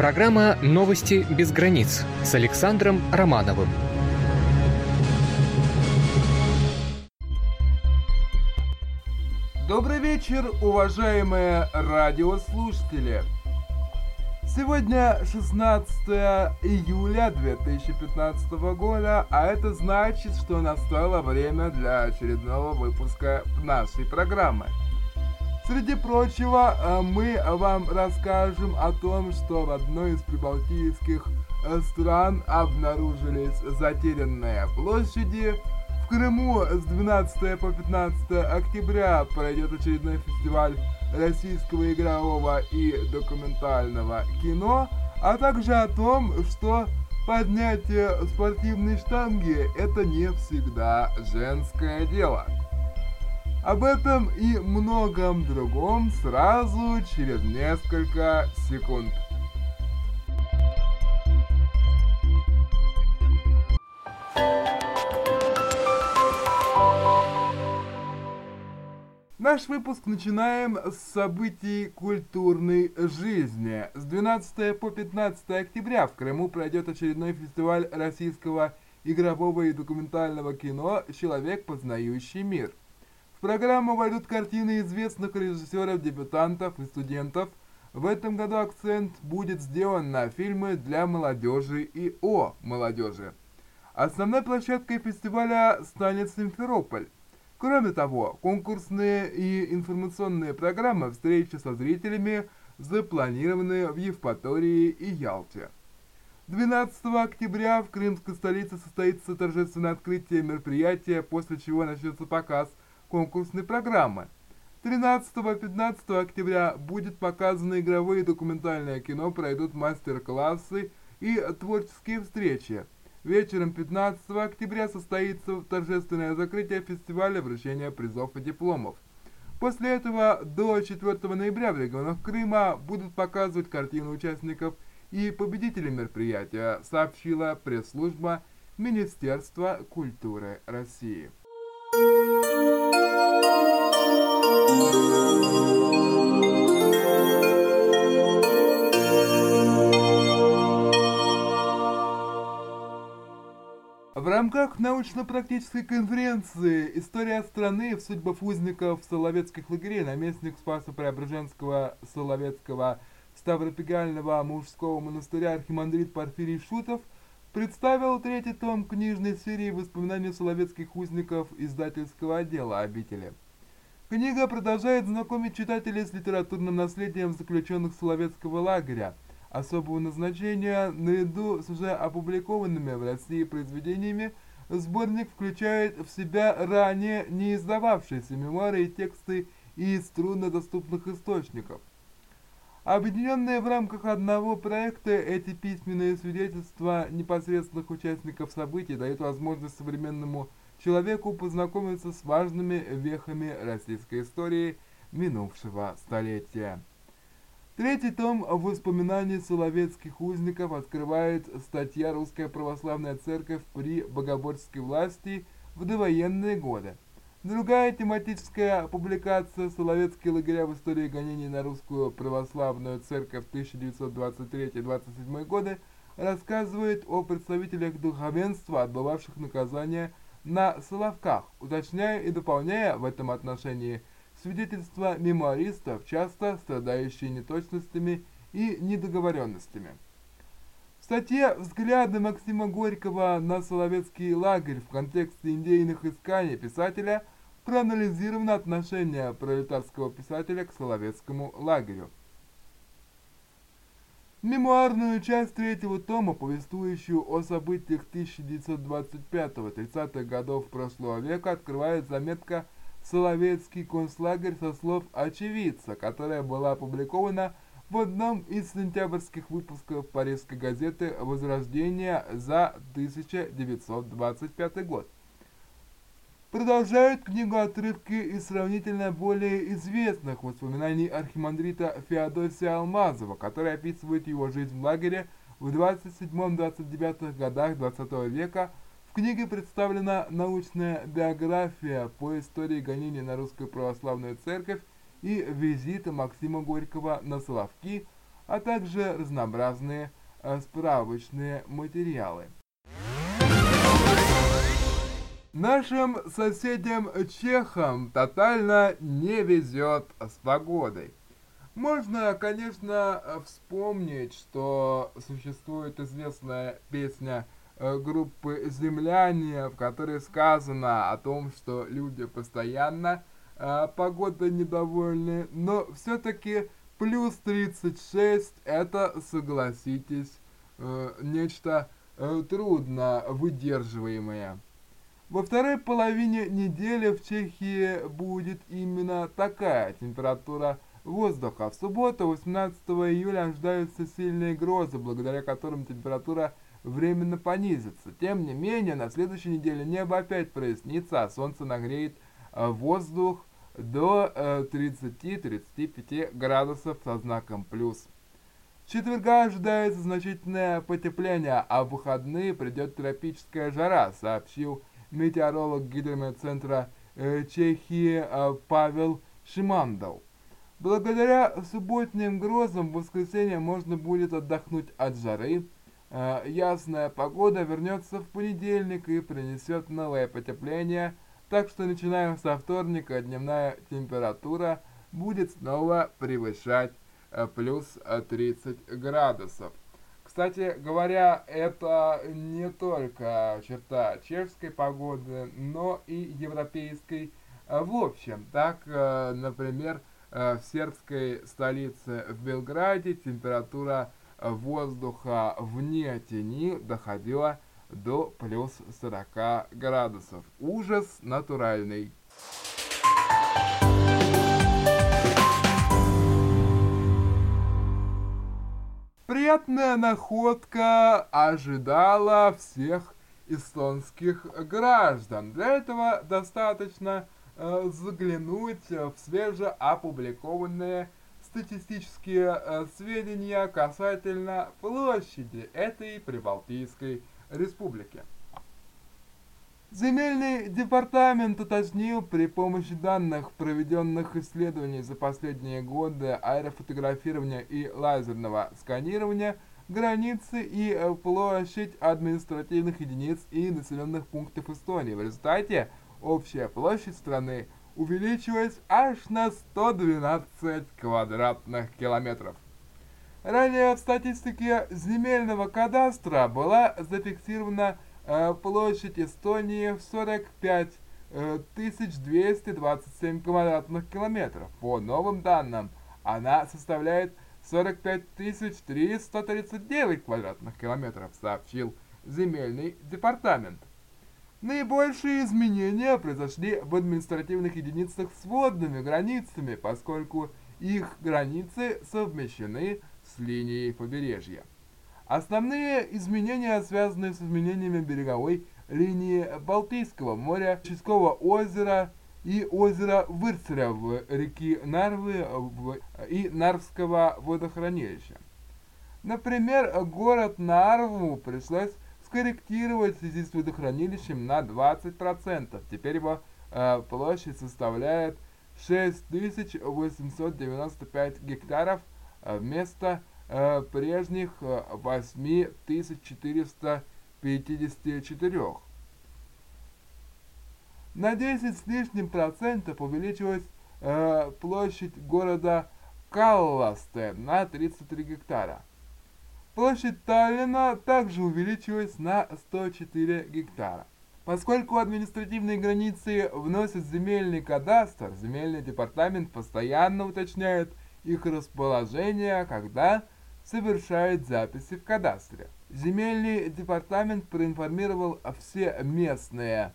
Программа «Новости без границ» с Александром Романовым. Добрый вечер, уважаемые радиослушатели! Сегодня 16 июля 2015 года, а это значит, что настало время для очередного выпуска нашей программы. Среди прочего, э, мы вам расскажем о том, что в одной из прибалтийских э, стран обнаружились затерянные площади. В Крыму с 12 по 15 октября пройдет очередной фестиваль российского игрового и документального кино, а также о том, что поднятие спортивной штанги это не всегда женское дело. Об этом и многом другом сразу через несколько секунд. Наш выпуск начинаем с событий культурной жизни. С 12 по 15 октября в Крыму пройдет очередной фестиваль российского игрового и документального кино «Человек, познающий мир». В программу войдут картины известных режиссеров, дебютантов и студентов. В этом году акцент будет сделан на фильмы для молодежи и о молодежи. Основной площадкой фестиваля станет Симферополь. Кроме того, конкурсные и информационные программы встречи со зрителями запланированы в Евпатории и Ялте. 12 октября в крымской столице состоится торжественное открытие мероприятия, после чего начнется показ конкурсной программы. 13-15 октября будет показано игровое и документальное кино, пройдут мастер-классы и творческие встречи. Вечером 15 октября состоится торжественное закрытие фестиваля вручения призов и дипломов. После этого до 4 ноября в регионах Крыма будут показывать картины участников и победителей мероприятия, сообщила пресс-служба Министерства культуры России. Рамках научно-практической конференции «История страны. В судьбах узников Соловецких лагерей» наместник Спаса Преображенского Соловецкого Ставропегального мужского монастыря архимандрит Порфирий Шутов представил третий том книжной серии воспоминаний соловецких узников издательского отдела обители. Книга продолжает знакомить читателей с литературным наследием заключенных Соловецкого лагеря, особого назначения, наряду с уже опубликованными в России произведениями, сборник включает в себя ранее не издававшиеся мемуары и тексты из труднодоступных источников. Объединенные в рамках одного проекта, эти письменные свидетельства непосредственных участников событий дают возможность современному человеку познакомиться с важными вехами российской истории минувшего столетия. Третий том воспоминаний соловецких узников открывает статья «Русская православная церковь при богоборческой власти в довоенные годы». Другая тематическая публикация «Соловецкие лагеря в истории гонений на русскую православную церковь 1923-27 годы» рассказывает о представителях духовенства, отбывавших наказание на Соловках, уточняя и дополняя в этом отношении свидетельства мемуаристов, часто страдающие неточностями и недоговоренностями. В статье «Взгляды Максима Горького на Соловецкий лагерь в контексте идейных исканий писателя» проанализировано отношение пролетарского писателя к Соловецкому лагерю. Мемуарную часть третьего тома, повествующую о событиях 1925-30-х годов прошлого века, открывает заметка «Соловецкий концлагерь» со слов очевидца, которая была опубликована в одном из сентябрьских выпусков парижской газеты «Возрождение» за 1925 год. Продолжают книгу отрывки из сравнительно более известных воспоминаний архимандрита Феодосия Алмазова, который описывает его жизнь в лагере в 27-29 годах 20 века. В книге представлена научная биография по истории гонений на русскую православную церковь и визита Максима Горького на Соловки, а также разнообразные э, справочные материалы. Нашим соседям чехам тотально не везет с погодой. Можно, конечно, вспомнить, что существует известная песня э, группы «Земляне», в которой сказано о том, что люди постоянно э, погодой недовольны, но все-таки плюс 36 это, согласитесь, э, нечто э, трудно выдерживаемое. Во второй половине недели в Чехии будет именно такая температура воздуха. В субботу, 18 июля, ожидаются сильные грозы, благодаря которым температура временно понизится. Тем не менее, на следующей неделе небо опять прояснится, а солнце нагреет э, воздух до 30-35 э, градусов со знаком плюс. Четверга ожидается значительное потепление, а в выходные придет тропическая жара, сообщил метеоролог гидрометцентра э, Чехии Павел Шимандов. Благодаря субботним грозам в воскресенье можно будет отдохнуть от жары. Э, ясная погода вернется в понедельник и принесет новое потепление, так что начиная со вторника дневная температура будет снова превышать плюс 30 градусов. Кстати говоря, это не только черта чешской погоды, но и европейской в общем. Так, э, например, э, в сербской столице в Белграде температура воздуха вне тени доходила до плюс 40 градусов. Ужас натуральный. Приятная находка ожидала всех эстонских граждан. Для этого достаточно э, заглянуть в свежеопубликованные статистические э, сведения касательно площади этой Прибалтийской республики. Земельный департамент уточнил при помощи данных проведенных исследований за последние годы аэрофотографирования и лазерного сканирования границы и э, площадь административных единиц и населенных пунктов Эстонии. В результате общая площадь страны увеличилась аж на 112 квадратных километров. Ранее в статистике земельного кадастра была зафиксирована Э, площадь Эстонии в 45 227 э, квадратных километров. По новым данным, она составляет 45 339 квадратных километров, сообщил земельный департамент. Наибольшие изменения произошли в административных единицах с водными границами, поскольку их границы совмещены с линией побережья. Основные изменения связаны с изменениями береговой линии Балтийского моря, Ческого озера и озера Вырцеля в реки Нарвы и Нарвского водохранилища. Например, город Нарву пришлось скорректировать в связи с водохранилищем на 20%. Теперь его э, площадь составляет 6895 гектаров э, вместо э, прежних 8454. На 10 с лишним процентов увеличилась э, площадь города Калласте на 33 гектара. Площадь Таллина также увеличилась на 104 гектара. Поскольку административные границы вносят земельный кадастр, земельный департамент постоянно уточняет их расположение, когда совершает записи в кадастре. Земельный департамент проинформировал все местные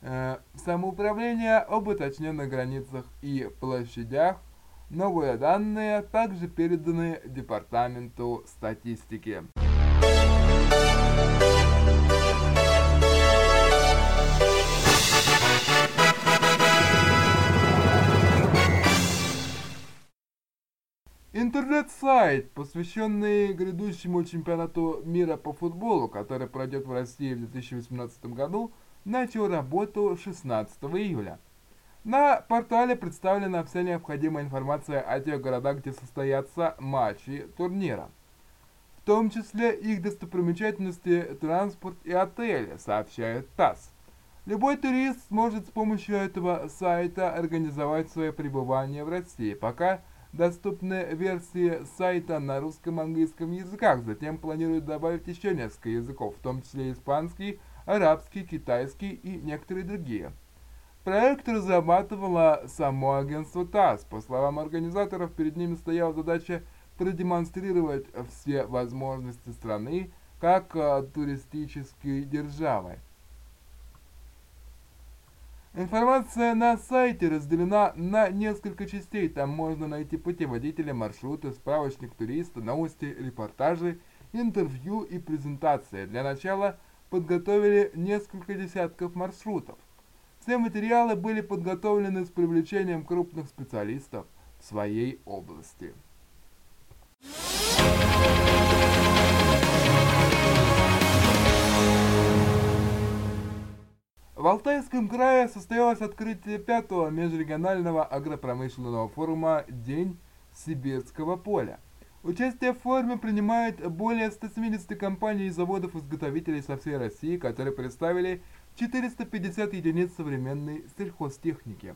э, самоуправления об уточненных границах и площадях. Новые данные также переданы Департаменту статистики. Интернет-сайт, посвященный грядущему чемпионату мира по футболу, который пройдет в России в 2018 году, начал работу 16 июля. На портале представлена вся необходимая информация о тех городах, где состоятся матчи турнира. В том числе их достопримечательности, транспорт и отели, сообщает ТАСС. Любой турист сможет с помощью этого сайта организовать свое пребывание в России, пока доступны версии сайта на русском и английском языках. Затем планируют добавить еще несколько языков, в том числе испанский, арабский, китайский и некоторые другие. Проект разрабатывало само агентство ТАСС. По словам организаторов, перед ними стояла задача продемонстрировать все возможности страны как а, туристической державы. Информация на сайте разделена на несколько частей. Там можно найти путеводители, маршруты, справочник туриста, новости, репортажи, интервью и презентации. Для начала подготовили несколько десятков маршрутов. Все материалы были подготовлены с привлечением крупных специалистов в своей области. В Алтайском крае состоялось открытие пятого межрегионального агропромышленного форума «День Сибирского поля». Участие в форуме принимает более 170 компаний и заводов-изготовителей со всей России, которые представили 450 единиц современной сельхозтехники.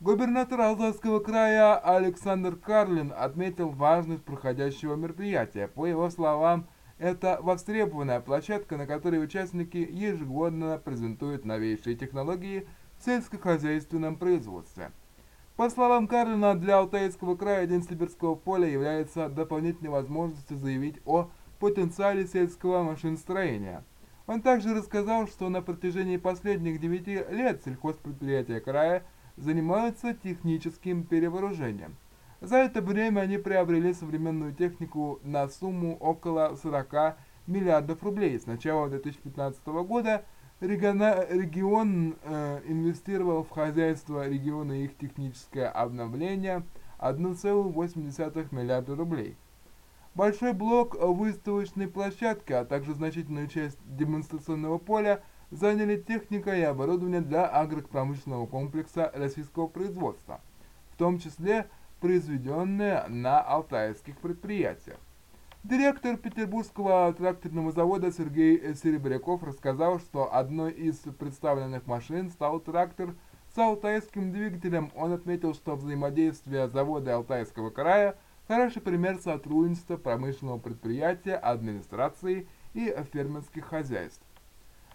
Губернатор Алтайского края Александр Карлин отметил важность проходящего мероприятия. По его словам, это востребованная площадка, на которой участники ежегодно презентуют новейшие технологии в сельскохозяйственном производстве. По словам Карлина, для Алтайского края День Сибирского поля является дополнительной возможностью заявить о потенциале сельского машиностроения – он также рассказал, что на протяжении последних 9 лет сельхозпредприятия края занимаются техническим перевооружением. За это время они приобрели современную технику на сумму около 40 миллиардов рублей. С начала 2015 года регион э, инвестировал в хозяйство региона и их техническое обновление 1,8 миллиарда рублей. Большой блок выставочной площадки, а также значительную часть демонстрационного поля заняли техника и оборудование для агропромышленного комплекса российского производства, в том числе произведенные на алтайских предприятиях. Директор Петербургского тракторного завода Сергей Серебряков рассказал, что одной из представленных машин стал трактор с алтайским двигателем. Он отметил, что взаимодействие завода Алтайского края – Хороший пример сотрудничества промышленного предприятия, администрации и фермерских хозяйств.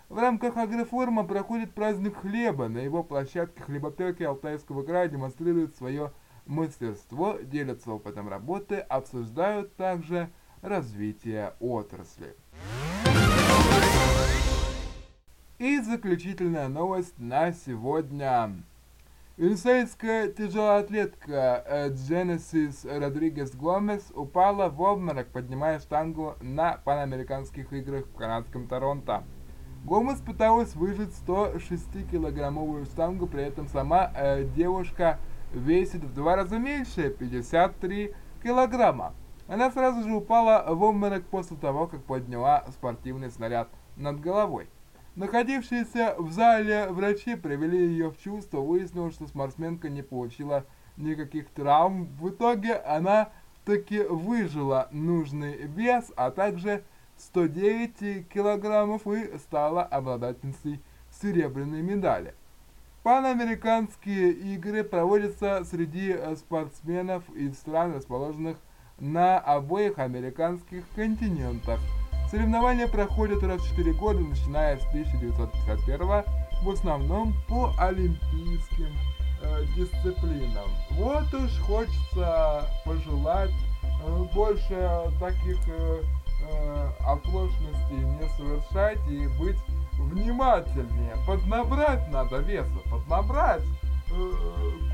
В рамках агрофорума проходит праздник хлеба. На его площадке хлебопеки Алтайского края демонстрируют свое мастерство, делятся опытом работы, обсуждают также развитие отрасли. И заключительная новость на сегодня. Венесуэльская тяжелоатлетка Дженесис Родригес Гомес упала в обморок, поднимая штангу на панамериканских играх в канадском Торонто. Гомес пыталась выжить 106-килограммовую штангу, при этом сама э, девушка весит в два раза меньше, 53 килограмма. Она сразу же упала в обморок после того, как подняла спортивный снаряд над головой. Находившиеся в зале врачи привели ее в чувство, выяснилось, что спортсменка не получила никаких травм. В итоге она таки выжила нужный вес, а также 109 килограммов и стала обладательницей серебряной медали. Панамериканские игры проводятся среди спортсменов из стран, расположенных на обоих американских континентах. Соревнования проходят раз в 4 года, начиная с 1951 в основном по олимпийским э, дисциплинам. Вот уж хочется пожелать э, больше таких э, э, оплошностей не совершать и быть внимательнее. Поднабрать надо веса, поднабрать, э,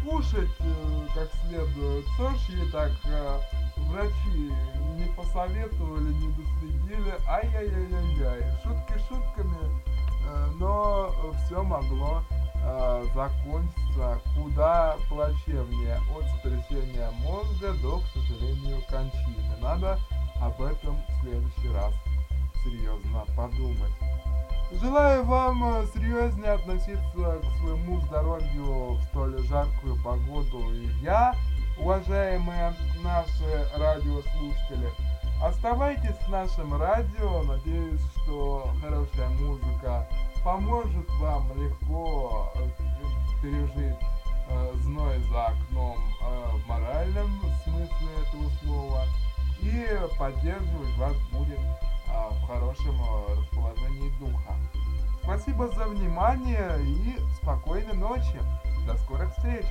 кушать э, как следует. Что ж ей так э, врачи не посоветовали, не доследили. Ай-яй-яй-яй-яй. Шутки шутками, э, но все могло э, закончиться куда плачевнее. От сотрясения мозга до, к сожалению, кончины. Надо об этом в следующий раз серьезно подумать. Желаю вам э, серьезнее относиться к своему здоровью в столь жаркую погоду. И я, уважаемые наши радиослушатели, оставайтесь с нашим радио. Надеюсь, что хорошая музыка поможет вам легко э, пережить э, зной за окном э, в моральном смысле этого слова и поддерживать вас будет э, в хорошем э, расположении духа. Спасибо за внимание и спокойной ночи. До скорых встреч!